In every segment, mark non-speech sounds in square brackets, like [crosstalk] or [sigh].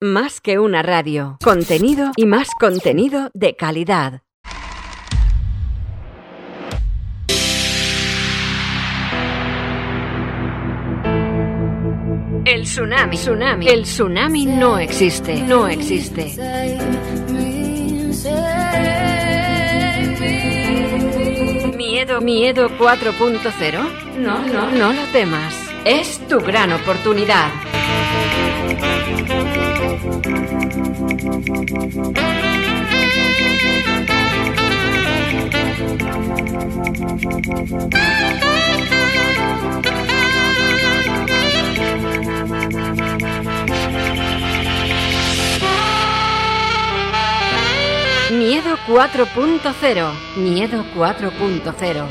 Más que una radio. Contenido y más contenido de calidad. El tsunami, tsunami. El tsunami no existe, no existe. Miedo, miedo 4.0. No, no, no lo temas. Es tu gran oportunidad. Miedo 4.0. Miedo 4.0.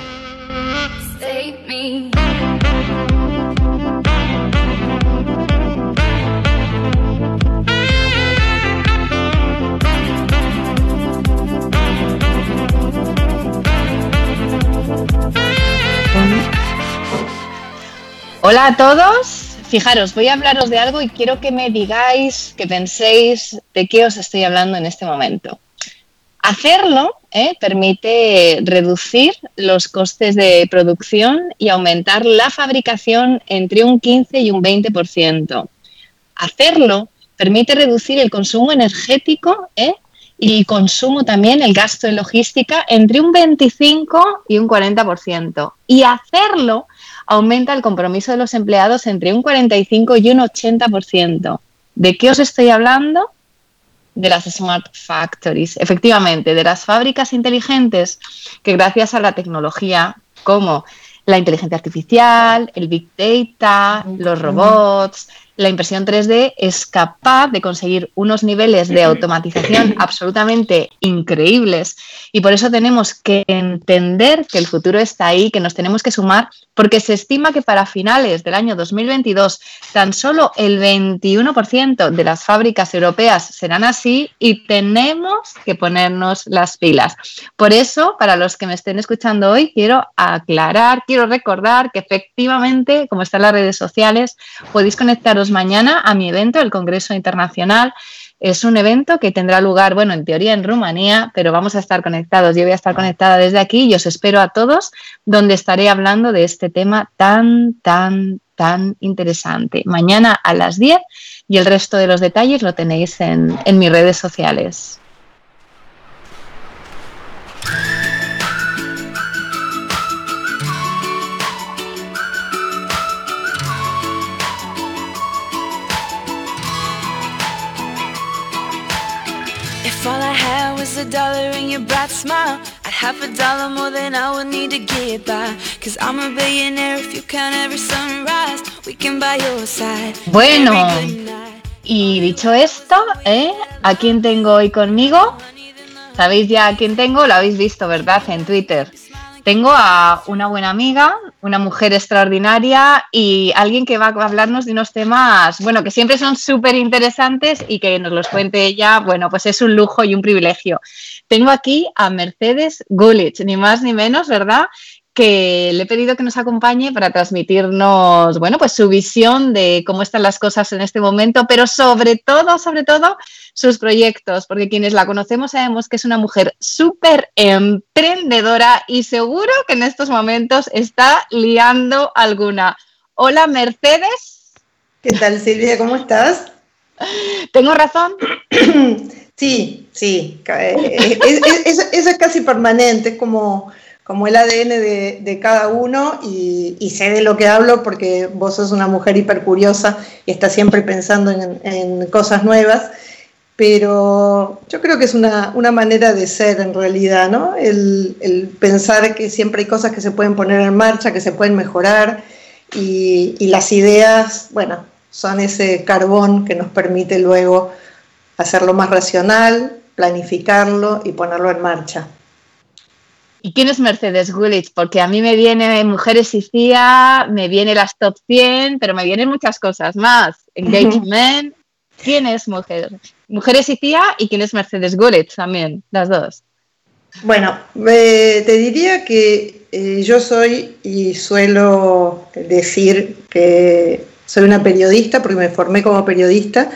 Hola a todos. Fijaros, voy a hablaros de algo y quiero que me digáis, que penséis de qué os estoy hablando en este momento. Hacerlo ¿eh? permite reducir los costes de producción y aumentar la fabricación entre un 15 y un 20%. Hacerlo permite reducir el consumo energético ¿eh? y el consumo también, el gasto de logística, entre un 25 y un 40%. Y hacerlo aumenta el compromiso de los empleados entre un 45 y un 80%. ¿De qué os estoy hablando? De las Smart Factories, efectivamente, de las fábricas inteligentes que gracias a la tecnología como la inteligencia artificial, el big data, los robots, la impresión 3D es capaz de conseguir unos niveles de automatización [clears throat] absolutamente increíbles y por eso tenemos que entender que el futuro está ahí, que nos tenemos que sumar, porque se estima que para finales del año 2022 tan solo el 21% de las fábricas europeas serán así y tenemos que ponernos las pilas. Por eso, para los que me estén escuchando hoy, quiero aclarar, quiero recordar que efectivamente, como están las redes sociales, podéis conectaros mañana a mi evento, el Congreso Internacional. Es un evento que tendrá lugar, bueno, en teoría en Rumanía, pero vamos a estar conectados. Yo voy a estar conectada desde aquí y os espero a todos, donde estaré hablando de este tema tan, tan, tan interesante. Mañana a las 10 y el resto de los detalles lo tenéis en, en mis redes sociales. Was a dollar and your bright smile I'd have a dollar more than I would need to get by Cause I'm a billionaire if you count every sunrise We can buy your side Bueno, y dicho esto, ¿eh? ¿A quién tengo hoy conmigo? ¿Sabéis ya a quién tengo? Lo habéis visto, ¿verdad? En Twitter. Tengo a una buena amiga, una mujer extraordinaria y alguien que va a hablarnos de unos temas, bueno, que siempre son súper interesantes y que nos los cuente ella, bueno, pues es un lujo y un privilegio. Tengo aquí a Mercedes Gulich, ni más ni menos, ¿verdad? Que le he pedido que nos acompañe para transmitirnos, bueno, pues su visión de cómo están las cosas en este momento, pero sobre todo, sobre todo, sus proyectos, porque quienes la conocemos sabemos que es una mujer súper emprendedora y seguro que en estos momentos está liando alguna. Hola, Mercedes. ¿Qué tal, Silvia? ¿Cómo estás? ¿Tengo razón? [clears throat] Sí, sí. Eh, eso es casi permanente, es como como el ADN de, cada uno y, sé de lo que hablo porque vos sos una mujer hipercuriosa y estás siempre pensando en, cosas nuevas, pero yo creo que es una, manera de ser en realidad, ¿no? El, pensar que siempre hay cosas que se pueden poner en marcha, que se pueden mejorar y las ideas, bueno, son ese carbón que nos permite luego hacerlo más racional, planificarlo y ponerlo en marcha. ¿Y quién es Mercedes Gulich? Porque a mí me viene Mujeres y CIA, me viene las top 100, pero me vienen muchas cosas más. Engagement. ¿Quién es mujer? Mujeres y CIA y quién es Mercedes Gulich también, las dos. Bueno, te diría que eh, yo soy y suelo decir que soy una periodista porque me formé como periodista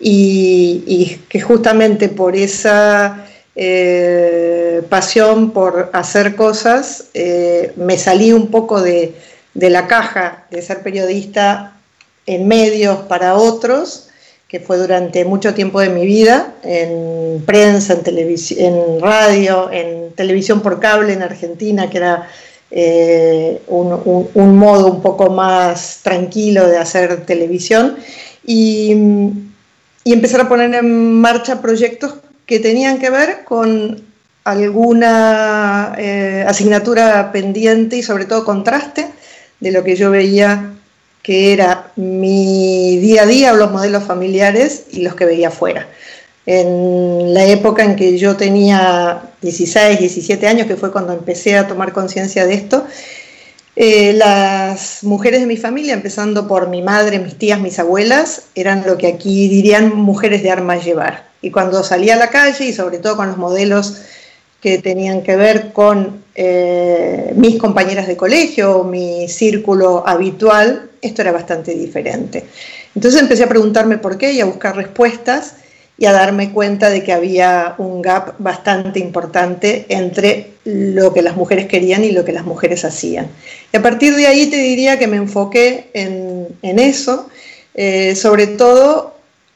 y, que justamente por esa eh, pasión por hacer cosas eh, me salí un poco de, de la caja de ser periodista en medios para otros que fue durante mucho tiempo de mi vida, en prensa, en, en radio, en televisión por cable en Argentina, que era eh, un, modo un poco más tranquilo de hacer televisión, y, empezar a poner en marcha proyectos que tenían que ver con alguna eh, asignatura pendiente y sobre todo contraste de lo que yo veía que era mi día a día, los modelos familiares y los que veía afuera. En la época en que yo tenía 16, 17 años, que fue cuando empecé a tomar conciencia de esto, eh, las mujeres de mi familia, empezando por mi madre, mis tías, mis abuelas, eran lo que aquí dirían mujeres de armas llevar. Y cuando salía a la calle, y sobre todo con los modelos que tenían que ver con eh, mis compañeras de colegio, mi círculo habitual, esto era bastante diferente. Entonces empecé a preguntarme por qué y a buscar respuestas y a darme cuenta de que había un gap bastante importante entre lo que las mujeres querían y lo que las mujeres hacían. Y a partir de ahí te diría que me enfoqué en, eso, eh, sobre todo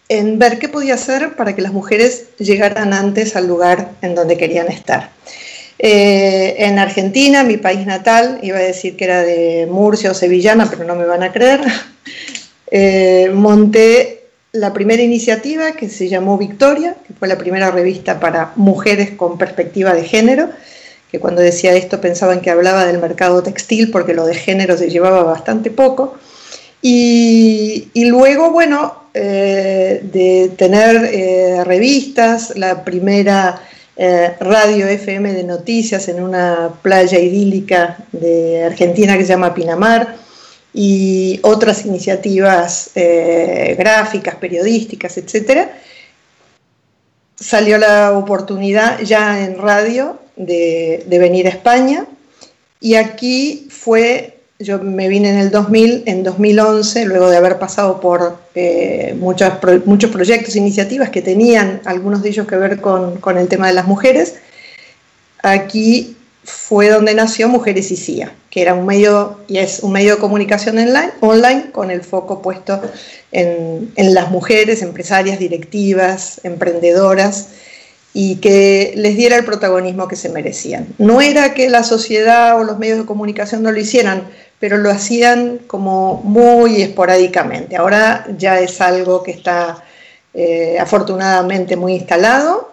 en ver qué podía hacer para que las mujeres llegaran antes al lugar en donde querían estar. Eh, en Argentina, mi país natal, iba a decir que era de Murcia o Sevillana, pero no me van a creer, [laughs] eh, monté la primera iniciativa que se llamó Victoria, que fue la primera revista para mujeres con perspectiva de género, que cuando decía esto pensaban que hablaba del mercado textil porque lo de género se llevaba bastante poco. Y, luego, bueno, eh, de tener revistas, la primera eh, radio FM de noticias en una playa idílica de Argentina que se llama Pinamar y otras iniciativas eh, gráficas, periodísticas, etc. Salió la oportunidad ya en radio de, de venir a España y aquí fue yo me vine en el 2000, en 2011, luego de haber pasado por eh, muchos, muchos proyectos, iniciativas que tenían algunos de ellos que ver con, con, el tema de las mujeres. Aquí fue donde nació Mujeres y CIA, que era un medio y es un medio de comunicación online, online con el foco puesto en, en las mujeres, empresarias, directivas, emprendedoras y que les diera el protagonismo que se merecían. No era que la sociedad o los medios de comunicación no lo hicieran, pero lo hacían como muy esporádicamente. Ahora ya es algo que está eh, afortunadamente muy instalado,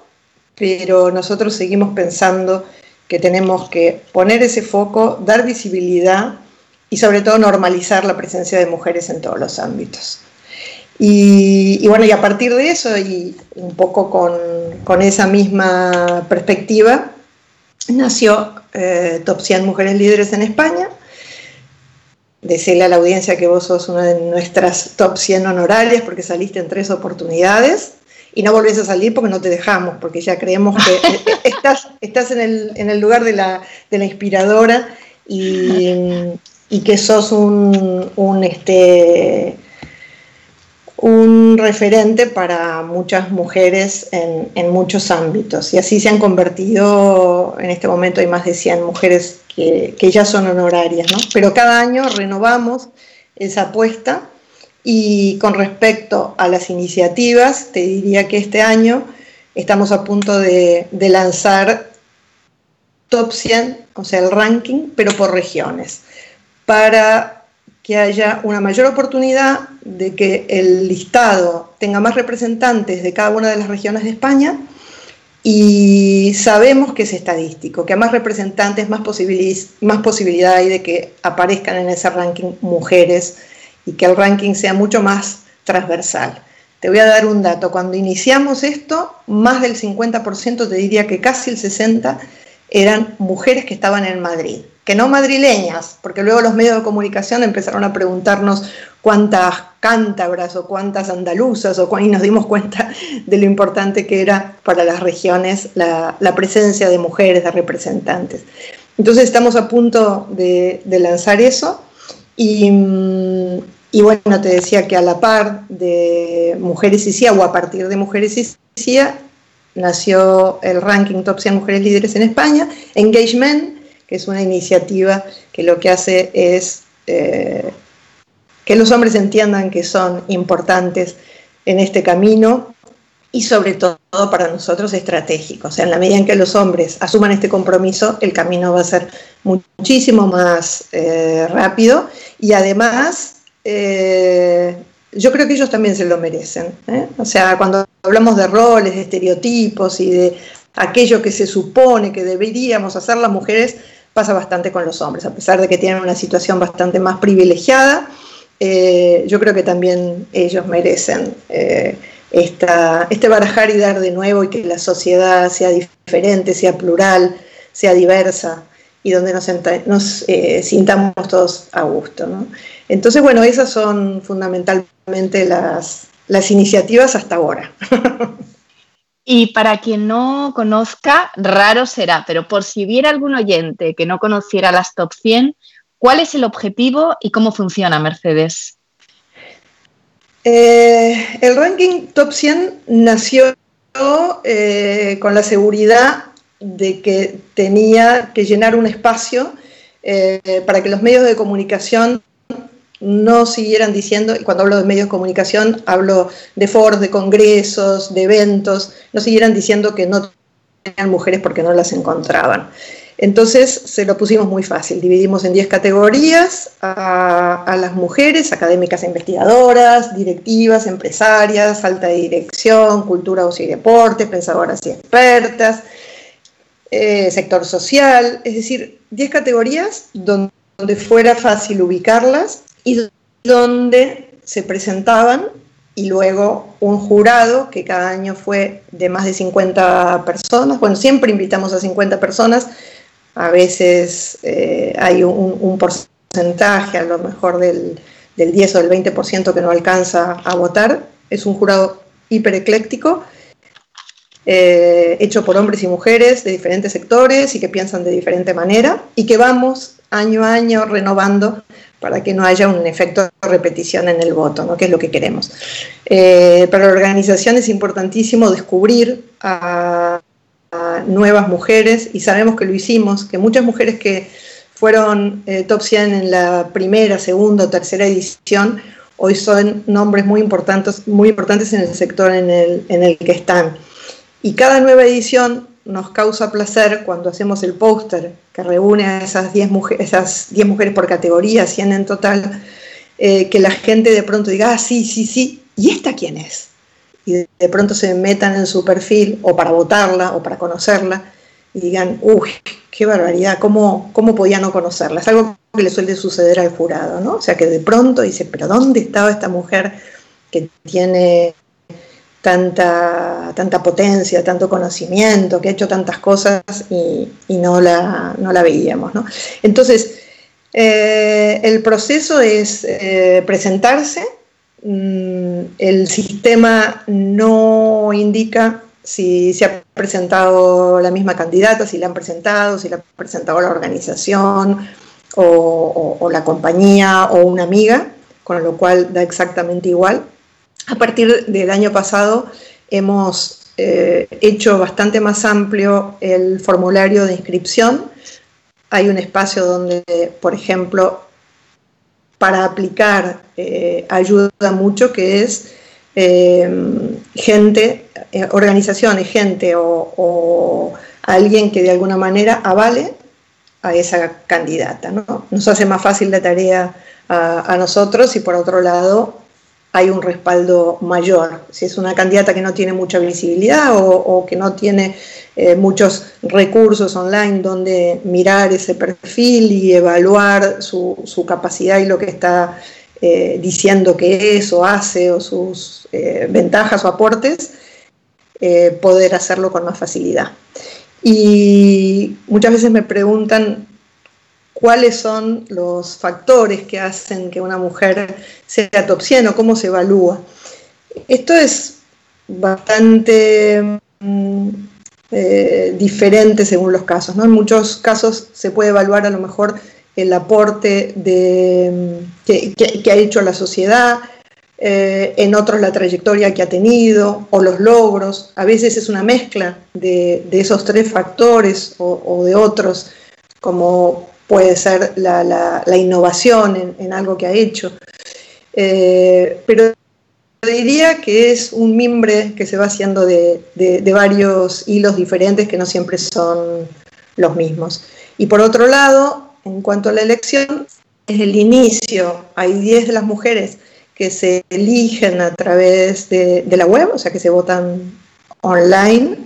pero nosotros seguimos pensando que tenemos que poner ese foco, dar visibilidad y sobre todo normalizar la presencia de mujeres en todos los ámbitos. Y, bueno, y a partir de eso y un poco con, esa misma perspectiva, nació eh, Top 100 Mujeres Líderes en España, decirle a la audiencia que vos sos una de nuestras top 100 honorarias porque saliste en tres oportunidades y no volvés a salir porque no te dejamos, porque ya creemos que [laughs] estás, estás en, el, en el lugar de la, de la inspiradora y, y, que sos un, un, este, un referente para muchas mujeres en, muchos ámbitos. Y así se han convertido, en este momento hay más de 100 mujeres que, ya son honorarias, ¿no? Pero cada año renovamos esa apuesta y con respecto a las iniciativas, te diría que este año estamos a punto de, de lanzar top 100, o sea, el ranking, pero por regiones, para que haya una mayor oportunidad de que el listado tenga más representantes de cada una de las regiones de España y sabemos que es estadístico, que a más representantes, más, más posibilidad hay de que aparezcan en ese ranking mujeres y que el ranking sea mucho más transversal. Te voy a dar un dato, cuando iniciamos esto, más del 50%, te diría que casi el 60%, eran mujeres que estaban en Madrid, que no madrileñas, porque luego los medios de comunicación empezaron a preguntarnos cuántas cántabras o cuántas andaluzas, o y nos dimos cuenta [laughs] de lo importante que era para las regiones la, presencia de mujeres, de representantes. Entonces estamos a punto de, lanzar eso y, y bueno, te decía que a la par de Mujeres y CIA o a partir de Mujeres y CIA nació el ranking Top 100 Mujeres Líderes en España, Engagement, que es una iniciativa que lo que hace es eh, que los hombres entiendan que son importantes en este camino y sobre todo para nosotros estratégico. O sea, en la medida en que los hombres asuman este compromiso, el camino va a ser muchísimo más eh, rápido y además eh, yo creo que ellos también se lo merecen. O sea, cuando hablamos de roles, de estereotipos y de aquello que se supone que deberíamos hacer las mujeres, pasa bastante con los hombres, a pesar de que tienen una situación bastante más privilegiada. Eh, yo creo que también ellos merecen eh, esta, este barajar y dar de nuevo y que la sociedad sea diferente, sea plural, sea diversa y donde nos, nos sintamos todos a gusto. ¿no? Entonces, bueno, esas son fundamentalmente las, iniciativas hasta ahora. [laughs] Y para quien no conozca, raro será, pero por si hubiera algún oyente que no conociera las top 100, ¿cuál es el objetivo y cómo funciona Mercedes? Eh, el ranking top 100 nació eh, con la seguridad de que tenía que llenar un espacio eh, para que los medios de comunicación no siguieran diciendo, y cuando hablo de medios de comunicación, hablo de foros, de congresos, de eventos, no siguieran diciendo que no tenían mujeres porque no las encontraban. Entonces se lo pusimos muy fácil, dividimos en 10 categorías a, las mujeres, académicas e investigadoras, directivas, empresarias, alta dirección, cultura, ocio y deportes, pensadoras y expertas, eh, sector social, es decir, 10 categorías donde fuera fácil ubicarlas y donde se presentaban y luego un jurado que cada año fue de más de 50 personas. Bueno, siempre invitamos a 50 personas, a veces eh, hay un, porcentaje, a lo mejor del, 10 o del 20% que no alcanza a votar. Es un jurado hiperecléctico, eh, hecho por hombres y mujeres de diferentes sectores y que piensan de diferente manera y que vamos año a año renovando para que no haya un efecto de repetición en el voto, ¿no? que es lo que queremos. Eh, para la organización es importantísimo descubrir a, nuevas mujeres y sabemos que lo hicimos, que muchas mujeres que fueron eh, top 100 en la primera, segunda o tercera edición, hoy son nombres muy importantes, muy importantes en el sector en el, en el que están. Y cada nueva edición nos causa placer cuando hacemos el póster que reúne a esas 10 mujeres, esas mujeres por categoría, 100 en total, eh, que la gente de pronto diga, ah, sí, sí, sí, ¿y esta quién es? Y de, pronto se metan en su perfil o para votarla o para conocerla y digan, uy, qué barbaridad, ¿cómo, cómo podía no conocerla? Es algo que le suele suceder al jurado, ¿no? O sea, que de pronto dice, pero ¿dónde estaba esta mujer que tiene tanta, tanta potencia, tanto conocimiento, que ha hecho tantas cosas y, no, la, no, la, veíamos. Entonces, eh, el proceso es eh, presentarse, mm, el sistema no indica si se ha presentado la misma candidata, si la han presentado, si la ha presentado la organización o, o la compañía o una amiga, con lo cual da exactamente igual. A partir del año pasado hemos eh, hecho bastante más amplio el formulario de inscripción. Hay un espacio donde, por ejemplo, para aplicar eh, ayuda mucho, que es eh, gente, organizaciones, gente o, alguien que de alguna manera avale a esa candidata. Nos hace más fácil la tarea a nosotros y por otro lado hay un respaldo mayor. Si es una candidata que no tiene mucha visibilidad o, que no tiene eh, muchos recursos online donde mirar ese perfil y evaluar su, capacidad y lo que está eh, diciendo que es o hace o sus eh, ventajas o aportes, poder hacerlo con más facilidad. Y muchas veces me preguntan cuáles son los factores que hacen que una mujer sea top 100 o cómo se evalúa. Esto es bastante mm, eh, diferente según los casos. ¿no? En muchos casos se puede evaluar a lo mejor el aporte de, que, ha hecho la sociedad, eh, en otros la trayectoria que ha tenido o los logros. A veces es una mezcla de, esos tres factores o, de otros, como puede ser la, innovación en, algo que ha hecho. Eh, pero diría que es un mimbre que se va haciendo de, varios hilos diferentes que no siempre son los mismos. Y por otro lado, en cuanto a la elección, desde el inicio hay 10 de las mujeres que se eligen a través de, la web, o sea que se votan online,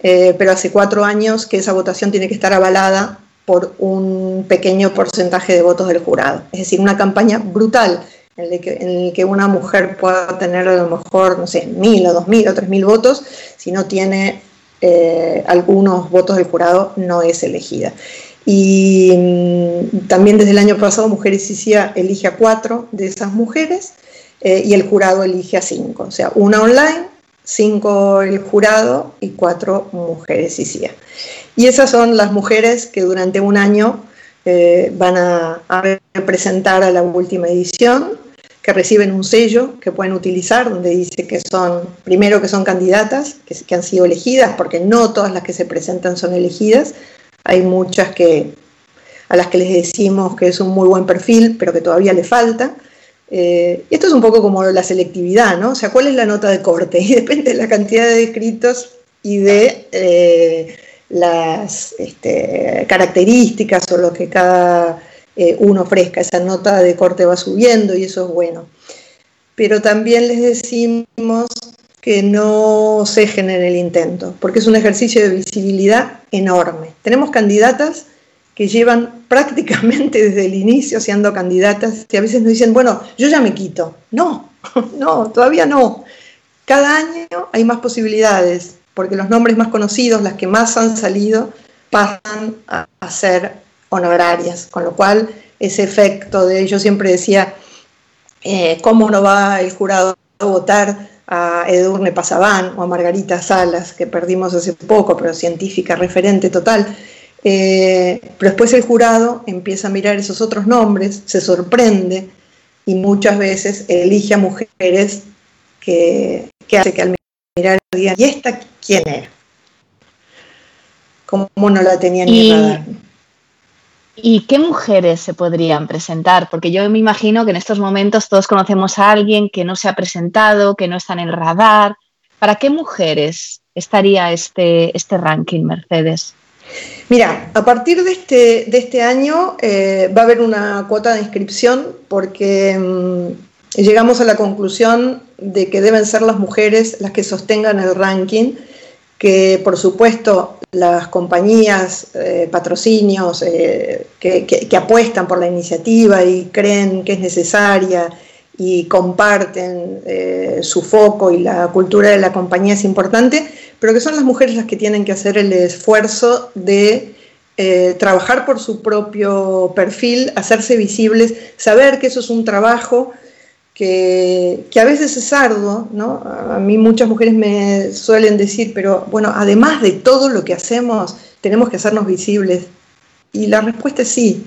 eh, pero hace cuatro años que esa votación tiene que estar avalada por un pequeño porcentaje de votos del jurado. Es decir, una campaña brutal en el, que, que, una mujer pueda tener a lo mejor, no sé, mil o dos mil o tres mil votos, si no tiene eh, algunos votos del jurado, no es elegida. Y mm, también desde el año pasado Mujeres y CIA elige a cuatro de esas mujeres eh, y el jurado elige a cinco, o sea, una online, cinco el jurado y cuatro mujeres y CIA. Y esas son las mujeres que durante un año eh, van a, a, representar a la última edición que reciben un sello que pueden utilizar, donde dice que son, primero que son candidatas, que, han sido elegidas, porque no todas las que se presentan son elegidas, hay muchas que, a las que les decimos que es un muy buen perfil, pero que todavía le falta. Eh, esto es un poco como la selectividad, ¿no? O sea, ¿cuál es la nota de corte? Y [laughs] depende de la cantidad de escritos y de eh, las este, características o lo que cada eh, uno ofrezca. Esa nota de corte va subiendo y eso es bueno. Pero también les decimos que no cejen en el intento, porque es un ejercicio de visibilidad enorme. Tenemos candidatas que llevan prácticamente desde el inicio siendo candidatas y a veces nos dicen, bueno, yo ya me quito. No, [laughs] no, todavía no. Cada año hay más posibilidades, porque los nombres más conocidos, las que más han salido, pasan a ser honorarias, con lo cual ese efecto de, yo siempre decía, eh, ¿cómo no va el jurado a votar a Edurne Pasabán o a Margarita Salas, que perdimos hace poco, pero científica referente total? Eh, pero después el jurado empieza a mirar esos otros nombres, se sorprende y muchas veces elige a mujeres que, hace que al mirar digan, ¿y esta quién era? ¿Cómo no la tenía ni radar? ¿Y qué mujeres se podrían presentar? Porque yo me imagino que en estos momentos todos conocemos a alguien que no se ha presentado, que no está en el radar. ¿Para qué mujeres estaría este, este ranking, Mercedes? Mira, a partir de este, de este año eh, va a haber una cuota de inscripción porque mm, llegamos a la conclusión de que deben ser las mujeres las que sostengan el ranking que por supuesto las compañías, eh, patrocinios eh, que, apuestan por la iniciativa y creen que es necesaria y comparten eh, su foco y la cultura de la compañía es importante, pero que son las mujeres las que tienen que hacer el esfuerzo de trabajar por su propio perfil, hacerse visibles, saber que eso es un trabajo que, a veces es arduo, ¿no? A mí muchas mujeres me suelen decir, pero bueno, además de todo lo que hacemos, tenemos que hacernos visibles. Y la respuesta es sí,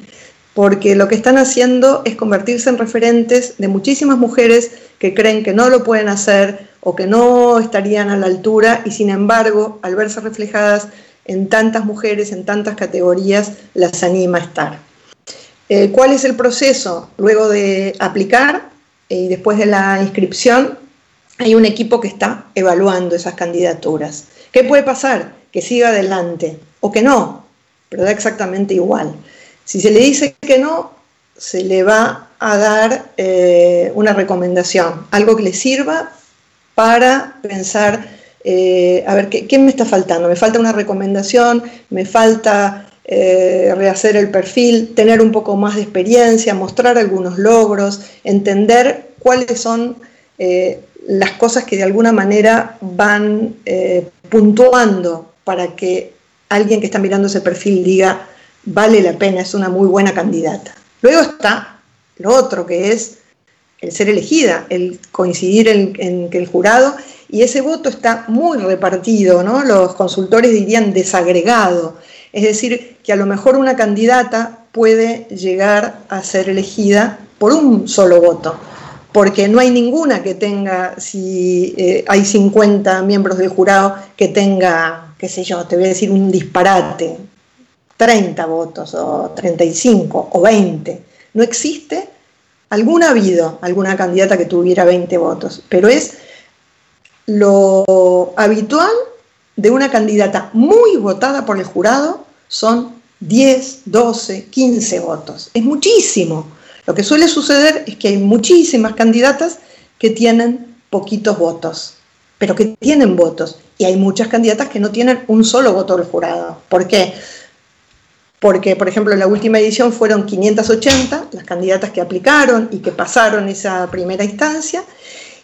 porque lo que están haciendo es convertirse en referentes de muchísimas mujeres que creen que no lo pueden hacer o que no estarían a la altura y sin embargo, al verse reflejadas en tantas mujeres, en tantas categorías, las anima a estar. Eh, ¿Cuál es el proceso? Luego de aplicar, y después de la inscripción hay un equipo que está evaluando esas candidaturas. ¿Qué puede pasar? Que siga adelante o que no, pero da exactamente igual. Si se le dice que no, se le va a dar eh, una recomendación, algo que le sirva para pensar, eh, a ver, ¿qué, me está faltando? Me falta una recomendación, me falta eh, rehacer el perfil, tener un poco más de experiencia, mostrar algunos logros, entender cuáles son eh, las cosas que de alguna manera van eh, puntuando para que alguien que está mirando ese perfil diga, vale la pena, es una muy buena candidata. Luego está lo otro, que es el ser elegida, el coincidir en, que el jurado, y ese voto está muy repartido, ¿no? Los consultores dirían desagregado. Es decir, que a lo mejor una candidata puede llegar a ser elegida por un solo voto, porque no hay ninguna que tenga, si eh, hay 50 miembros del jurado, que tenga, qué sé yo, te voy a decir un disparate, 30 votos o 35 o 20. No existe, alguna ha habido, alguna candidata que tuviera 20 votos, pero es lo habitual de una candidata muy votada por el jurado son 10, 12, 15 votos. Es muchísimo. Lo que suele suceder es que hay muchísimas candidatas que tienen poquitos votos, pero que tienen votos. Y hay muchas candidatas que no tienen un solo voto del jurado. ¿Por qué? Porque, por ejemplo, en la última edición fueron 580 las candidatas que aplicaron y que pasaron esa primera instancia.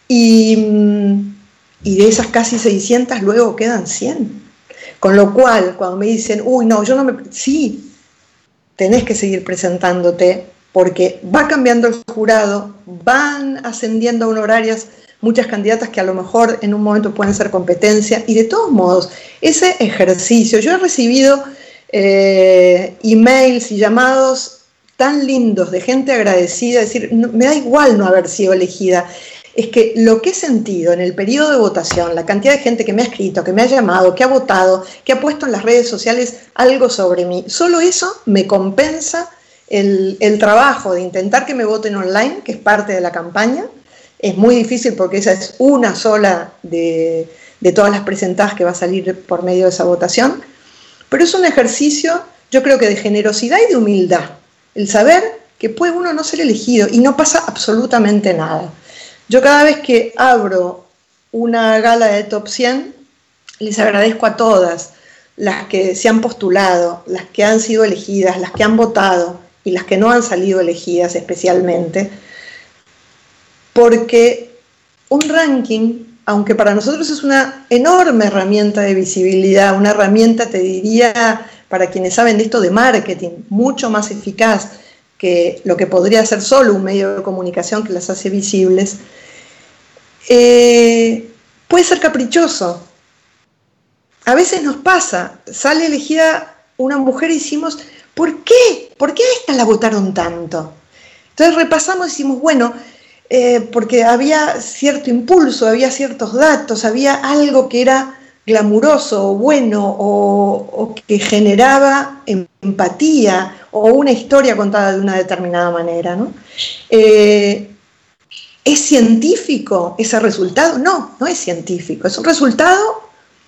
Y, y de esas casi 600 luego quedan 100. Con lo cual, cuando me dicen, uy, no, yo no me... Sí, tenés que seguir presentándote porque va cambiando el jurado, van ascendiendo a honorarias muchas candidatas que a lo mejor en un momento pueden ser competencia y de todos modos, ese ejercicio, yo he recibido eh, emails y llamados tan lindos de gente agradecida, decir, me da igual no haber sido elegida, es que lo que he sentido en el periodo de votación, la cantidad de gente que me ha escrito, que me ha llamado, que ha votado, que ha puesto en las redes sociales algo sobre mí, solo eso me compensa el, trabajo de intentar que me voten online, que es parte de la campaña. Es muy difícil porque esa es una sola de, de todas las presentadas que va a salir por medio de esa votación, pero es un ejercicio, yo creo que de generosidad y de humildad, el saber que puede uno no ser elegido y no pasa absolutamente nada. Yo cada vez que abro una gala de top 100, les agradezco a todas las que se han postulado, las que han sido elegidas, las que han votado y las que no han salido elegidas especialmente, porque un ranking, aunque para nosotros es una enorme herramienta de visibilidad, una herramienta, te diría, para quienes saben de esto de marketing, mucho más eficaz que lo que podría ser solo un medio de comunicación que las hace visibles, eh, puede ser caprichoso. A veces nos pasa, sale elegida una mujer y decimos, ¿por qué? ¿Por qué a esta la votaron tanto? Entonces repasamos y decimos, bueno, eh, porque había cierto impulso, había ciertos datos, había algo que era glamuroso o bueno o, que generaba empatía o una historia contada de una determinada manera. ¿no? Eh, ¿Es científico ese resultado? No, no es científico. Es un resultado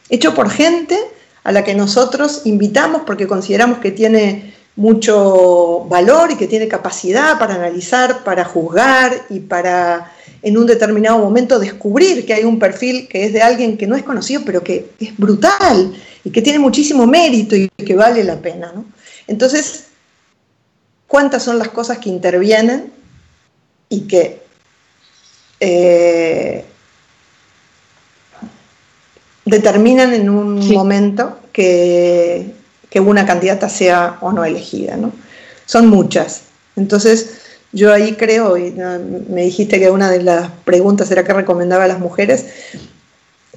hecho por gente a la que nosotros invitamos porque consideramos que tiene mucho valor y que tiene capacidad para analizar, para juzgar y para en un determinado momento descubrir que hay un perfil que es de alguien que no es conocido, pero que es brutal y que tiene muchísimo mérito y que vale la pena. Entonces, ¿cuántas son las cosas que intervienen y que eh, determinan en un momento que, una candidata sea o no elegida. ¿no? Son muchas. Entonces, yo ahí creo, y me dijiste que una de las preguntas era que recomendaba a las mujeres.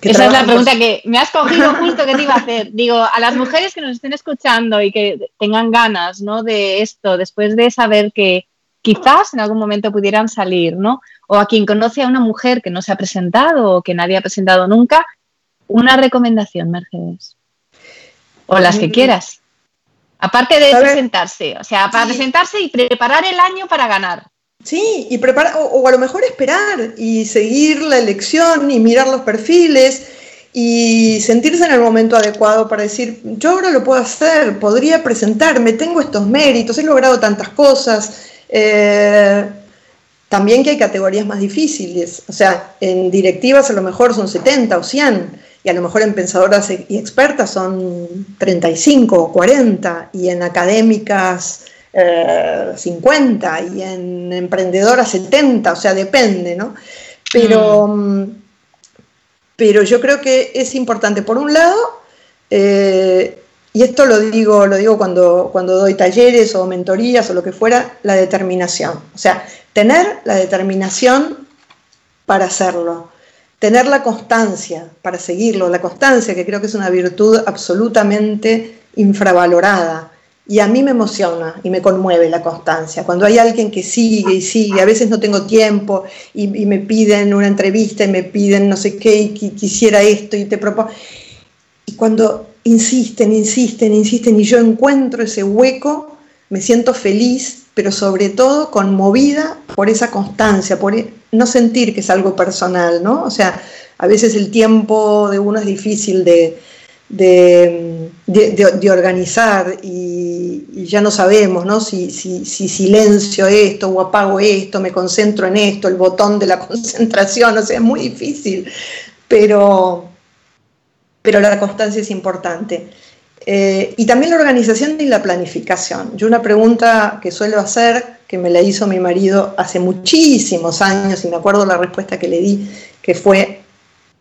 Esa es la pregunta que me has cogido [laughs] justo que te iba a hacer. Digo, a las mujeres que nos estén escuchando y que tengan ganas ¿no? de esto, después de saber que quizás en algún momento pudieran salir, ¿no? O a quien conoce a una mujer que no se ha presentado o que nadie ha presentado nunca, una recomendación, Mercedes. O las que mm. quieras. Aparte de presentarse, o sea, para presentarse y preparar el año para ganar. Sí, y preparar, o, a lo mejor esperar y seguir la elección y mirar los perfiles y sentirse en el momento adecuado para decir, yo ahora lo puedo hacer, podría presentarme, tengo estos méritos, he logrado tantas cosas. Eh, también que hay categorías más difíciles, o sea, en directivas a lo mejor son 70 o 100, y a lo mejor en pensadoras y expertas son 35 o 40, y en académicas 50, eh, y en emprendedoras 70, o sea, depende, ¿no? Pero, mm. pero yo creo que es importante, por un lado, eh, y esto lo digo, lo digo cuando, cuando doy talleres o mentorías o lo que fuera, la determinación. O sea, tener la determinación para hacerlo, tener la constancia para seguirlo, la constancia que creo que es una virtud absolutamente infravalorada Y a mí me emociona y me conmueve la constancia. Cuando hay alguien que sigue y sigue, a veces no tengo tiempo y, me piden una entrevista y me piden no sé qué y quisiera esto y te propongo. Y cuando insisten, insisten, insisten y yo encuentro ese hueco, me siento feliz, pero sobre todo conmovida por esa constancia, por e, no sentir que es algo personal, ¿no? O sea, a veces el tiempo de uno es difícil de, de, organizar y, ya no sabemos ¿no? Si, si, silencio esto o apago esto, me concentro en esto, el botón de la [laughs] concentración, o sea, es muy difícil, pero, pero la constancia es importante. Eh, y también la organización y la planificación. Yo una pregunta que suelo hacer, que me la hizo mi marido hace muchísimos años y me acuerdo la respuesta que le di, que fue,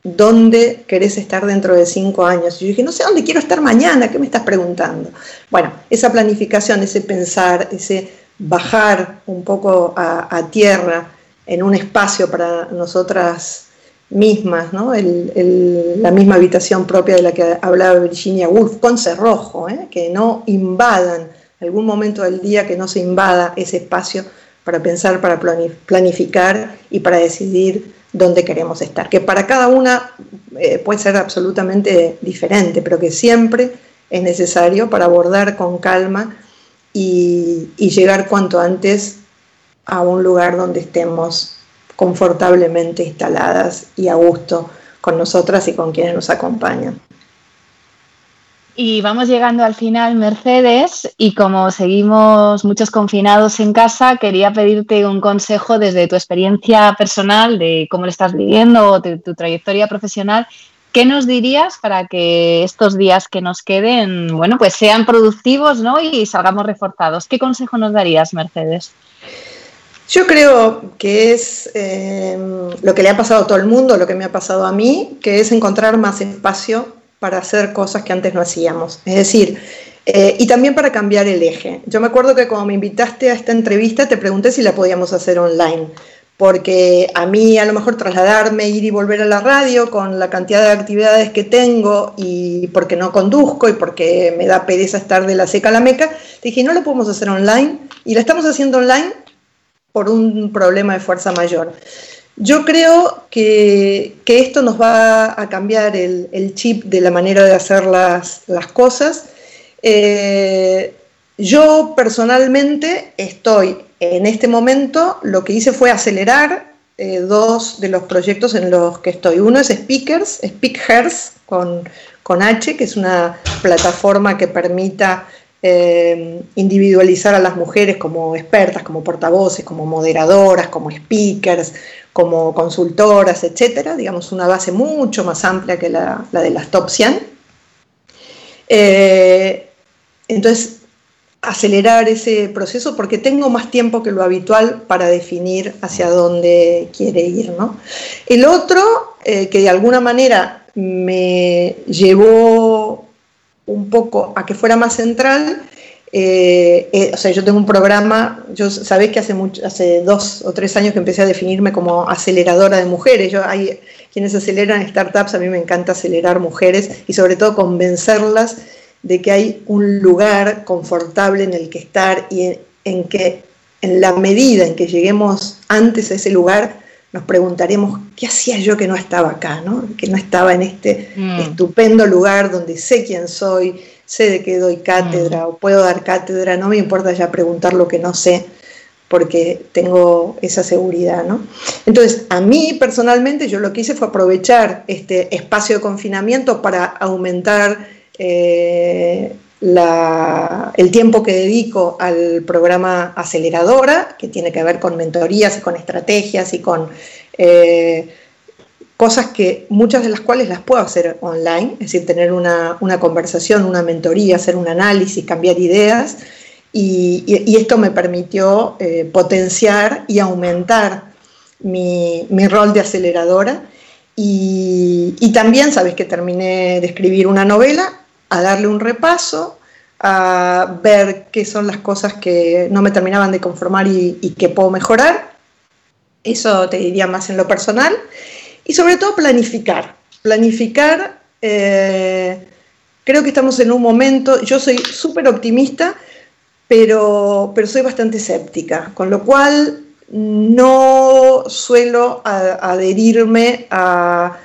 ¿dónde querés estar dentro de cinco años? Y yo dije, no sé dónde quiero estar mañana, ¿qué me estás preguntando? Bueno, esa planificación, ese pensar, ese bajar un poco a, tierra en un espacio para nosotras mismas, ¿no? la misma habitación propia de la que hablaba Virginia Woolf, con cerrojo, ¿eh? que no invadan algún momento del día, que no se invada ese espacio para pensar, para planificar y para decidir dónde queremos estar, que para cada una eh, puede ser absolutamente diferente, pero que siempre es necesario para abordar con calma y, llegar cuanto antes a un lugar donde estemos confortablemente instaladas y a gusto con nosotras y con quienes nos acompañan. Y vamos llegando al final, Mercedes, y como seguimos muchos confinados en casa, quería pedirte un consejo desde tu experiencia personal, de cómo lo estás viviendo, de tu trayectoria profesional. ¿Qué nos dirías para que estos días que nos queden, bueno, pues sean productivos ¿no? y salgamos reforzados? ¿Qué consejo nos darías, Mercedes? Yo creo que es eh, lo que le ha pasado a todo el mundo, lo que me ha pasado a mí, que es encontrar más espacio para hacer cosas que antes no hacíamos. Es decir, eh, y también para cambiar el eje. Yo me acuerdo que cuando me invitaste a esta entrevista te pregunté si la podíamos hacer online, porque a mí a lo mejor trasladarme, ir y volver a la radio con la cantidad de actividades que tengo y porque no conduzco y porque me da pereza estar de la seca a la meca, dije, no la podemos hacer online y la estamos haciendo online por un problema de fuerza mayor. Yo creo que, esto nos va a cambiar el, chip de la manera de hacer las, cosas. Eh, yo personalmente estoy en este momento, lo que hice fue acelerar eh, dos de los proyectos en los que estoy. Uno es Speakers, Speakers con, con H, que es una plataforma que permita eh, individualizar a las mujeres como expertas, como portavoces, como moderadoras, como speakers, como consultoras, etcétera, digamos una base mucho más amplia que la, de las top 100. Eh, entonces, acelerar ese proceso porque tengo más tiempo que lo habitual para definir hacia dónde quiere ir. ¿no? El otro, eh, que de alguna manera me llevó un poco a que fuera más central, eh, eh, o sea, yo tengo un programa, yo sabés que hace, hace dos o tres años que empecé a definirme como aceleradora de mujeres. Yo hay quienes aceleran startups, a mí me encanta acelerar mujeres y sobre todo convencerlas de que hay un lugar confortable en el que estar y en, que en la medida en que lleguemos antes a ese lugar, nos preguntaremos, ¿qué hacía yo que no estaba acá? ¿no? Que no estaba en este mm. estupendo lugar donde sé quién soy, sé de qué doy cátedra mm. o puedo dar cátedra, no me importa ya preguntar lo que no sé porque tengo esa seguridad, ¿no? Entonces, a mí personalmente yo lo que hice fue aprovechar este espacio de confinamiento para aumentar eh, el tiempo que dedico al programa Aceleradora, que tiene que ver con mentorías y con estrategias y con eh, cosas que muchas de las cuales las puedo hacer online, es decir, tener una, conversación, una mentoría, hacer un análisis, cambiar ideas, y, esto me permitió eh, potenciar y aumentar mi, rol de aceleradora. Y, y, también, sabes que terminé de escribir una novela, a darle un repaso, a ver qué son las cosas que no me terminaban de conformar y, y que puedo mejorar. Eso te diría más en lo personal. Y sobre todo planificar. Planificar, eh, creo que estamos en un momento, yo soy súper optimista, pero, pero soy bastante escéptica, con lo cual no suelo adherirme a,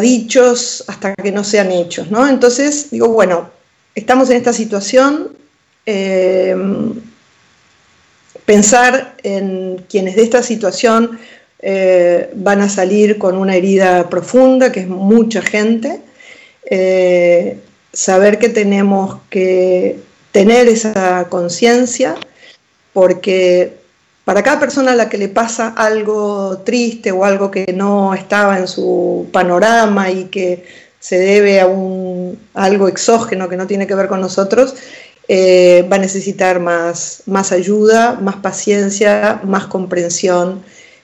dichos hasta que no sean hechos, ¿no? Entonces digo, bueno, estamos en esta situación, eh, pensar en quienes de esta situación eh, van a salir con una herida profunda, que es mucha gente, eh, saber que tenemos que tener esa conciencia, porque para cada persona a la que le pasa algo triste o algo que no estaba en su panorama y que se debe a, un, algo exógeno que no tiene que ver con nosotros, eh, va a necesitar más, más ayuda, más paciencia, más comprensión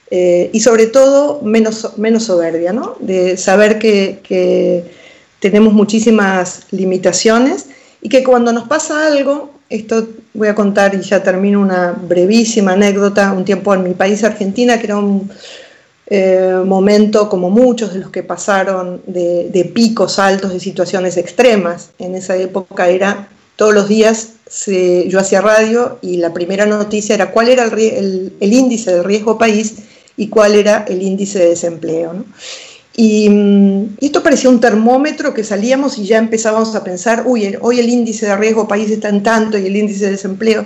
eh, y sobre todo menos, menos soberbia, ¿no? de saber que, que tenemos muchísimas limitaciones y que cuando nos pasa algo, esto voy a contar y ya termino una brevísima anécdota, un tiempo en mi país, Argentina, que era un eh, momento como muchos de los que pasaron de, picos altos, de situaciones extremas. En esa época era todos los días yo hacía radio y la primera noticia era cuál era el, índice de riesgo país y cuál era el índice de desempleo. Mm, y, esto parecía un termómetro que salíamos y ya empezábamos a pensar, uy, hoy el índice de riesgo país está en tanto y el índice de desempleo.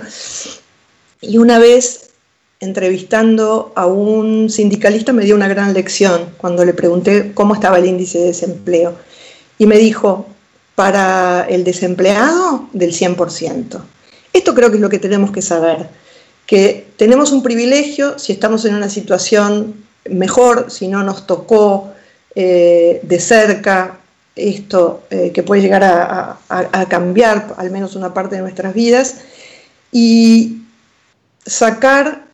Y una vez entrevistando a un sindicalista me dio una gran lección cuando le pregunté cómo estaba el índice de desempleo. Y me dijo, para el desempleado, del 100%. Esto creo que es lo que tenemos que saber, que tenemos un privilegio si estamos en una situación mejor, si no nos tocó eh, de cerca esto eh, que puede llegar a, cambiar al menos una parte de nuestras vidas y sacar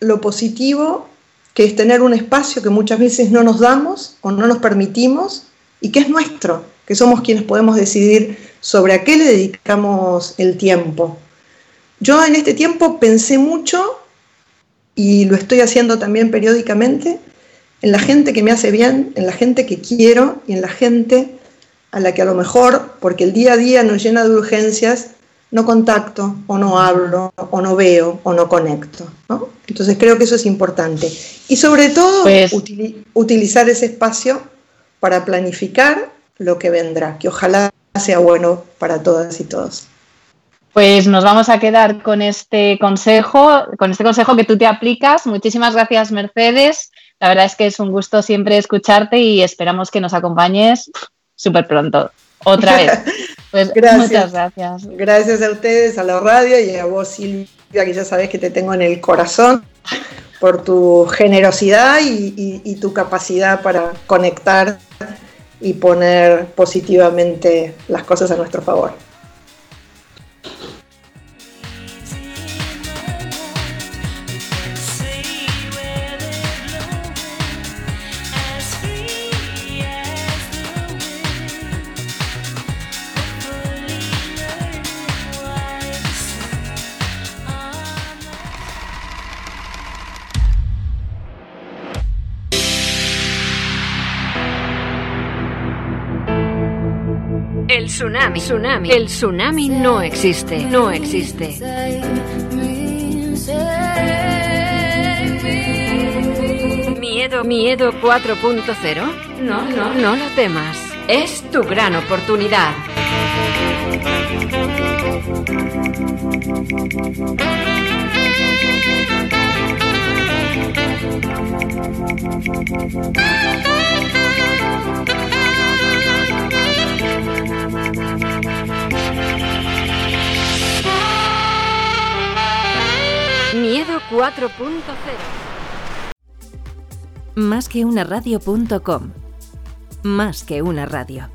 lo positivo que es tener un espacio que muchas veces no nos damos o no nos permitimos y que es nuestro, que somos quienes podemos decidir sobre a qué le dedicamos el tiempo. Yo en este tiempo pensé mucho y lo estoy haciendo también periódicamente en la gente que me hace bien, en la gente que quiero y en la gente a la que a lo mejor, porque el día a día nos llena de urgencias, no contacto o no hablo o no veo o no conecto. Entonces creo que eso es importante. Y sobre todo pues utilizar ese espacio para planificar lo que vendrá, que ojalá sea bueno para todas y todos. Pues nos vamos a quedar con este consejo, con este consejo que tú te aplicas. Muchísimas gracias, Mercedes. La verdad es que es un gusto siempre escucharte y esperamos que nos acompañes súper pronto. Otra vez. [laughs] Pues gracias. muchas gracias. Gracias a ustedes, a la radio y a vos, Silvia, que ya sabes que te tengo en el corazón por tu generosidad y tu capacidad para conectar y poner positivamente las cosas a nuestro favor. Tsunami, tsunami, el tsunami no existe, no existe. Miedo, miedo 4.0. No, no, no lo temas. Es tu gran oportunidad. Miedo 4.0 Más que una radio.com. Más que una radio.